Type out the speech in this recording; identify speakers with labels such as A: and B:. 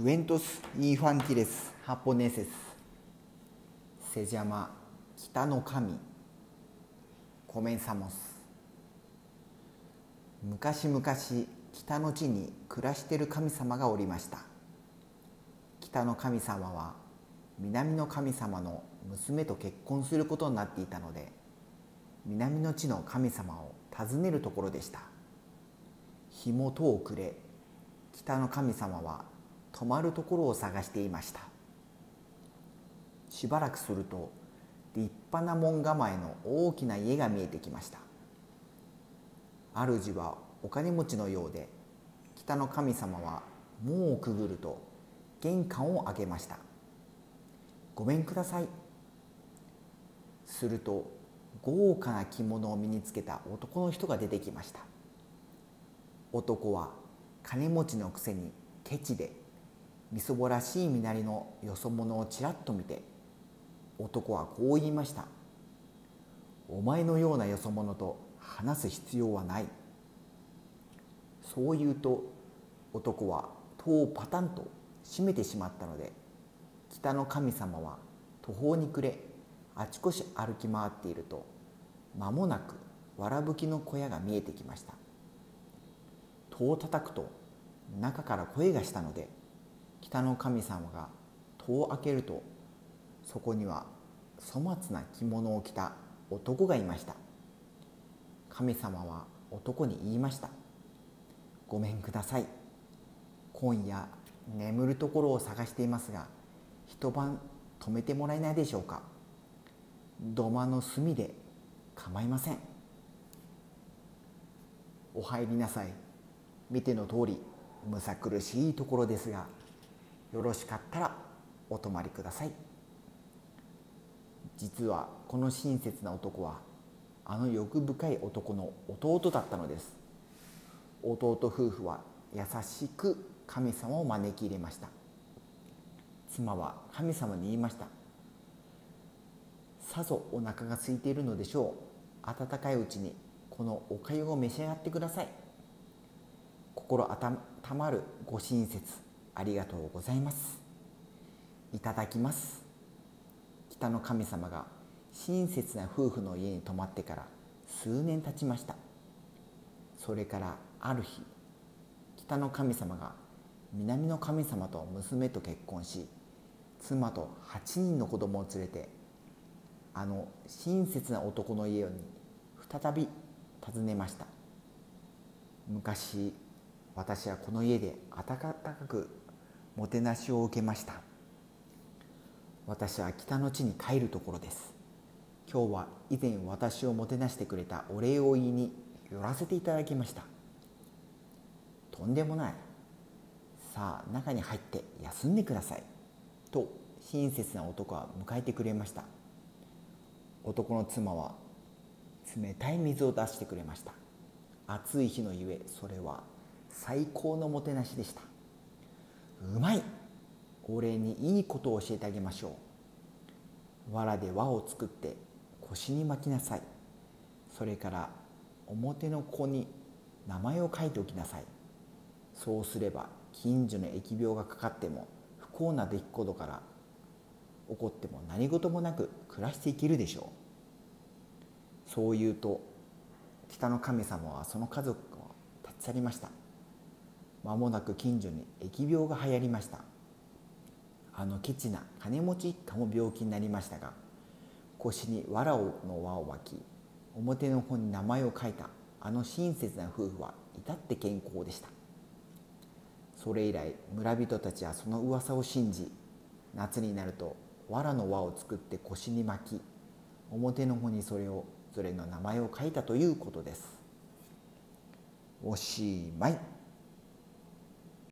A: クエントス・インファンティレス・ハポネセスセジャマ北の神コメンサモス昔々北の地に暮らしている神様がおりました北の神様は南の神様の娘と結婚することになっていたので南の地の神様を訪ねるところでした日も遠くれ北の神様は泊まるところを探していました。しばらくすると立派な門構えの大きな家が見えてきました。主はお金持ちのようで北の神様は門をくぐると玄関を開けました。ごめんください。すると豪華な着物を身につけた男の人が出てきました。男は金持ちのくせにケチでみそぼらしい身なりのよそ者をちらっと見て男はこう言いました「お前のようなよそ者と話す必要はない」そう言うと男は戸をパタンと閉めてしまったので北の神様は途方に暮れあちこち歩き回っていると間もなくわらぶきの小屋が見えてきました。戸を叩くと中から声がしたので北の神様が戸を開けるとそこには粗末な着物を着た男がいました。神様は男に言いました「ごめんください。今夜眠るところを探していますが一晩泊めてもらえないでしょうか。土間の隅で構いません。お入りなさい。見ての通りむさ苦しいところですがよろしかったらお泊まりください。実はこの親切な男はあの欲深い男の弟だったのです。弟夫婦は優しく神様を招き入れました。妻は神様に言いました。さぞお腹が空いているのでしょう。温かいうちにこのおかゆを召し上がってください。心温まるご親切。ありがとうございます。いただきます。北の神様が親切な夫婦の家に泊まってから数年経ちました。それからある日北の神様が南の神様と娘と結婚し妻と8人の子供を連れてあの親切な男の家に再び訪ねました。昔私はこの家で温かくもてなしを受けました。私は北の地に帰るところです。今日は以前私をもてなしてくれたお礼を言いに寄らせていただきました。とんでもない。さあ中に入って休んでください。と親切な男は迎えてくれました。男の妻は冷たい水を出してくれました。暑い日のゆえそれは最高のもてなしでした。うまお礼にいいことを教えてあげましょう。藁で輪を作って腰に巻きなさい。それから表の子に名前を書いておきなさい。そうすれば近所の疫病がかかっても不幸な出来事から起こっても何事もなく暮らしていけるでしょう。そう言うと北の神様はその家族を立ち去りました。間もなく近所に疫病が流行りました。あのケチな金持ち一家も病気になりましたが腰に藁の輪を巻き表の方に名前を書いたあの親切な夫婦は至って健康でした。それ以来村人たちはその噂を信じ夏になると藁の輪を作って腰に巻き表の方にそれをそれの名前を書いたということです。おしまい。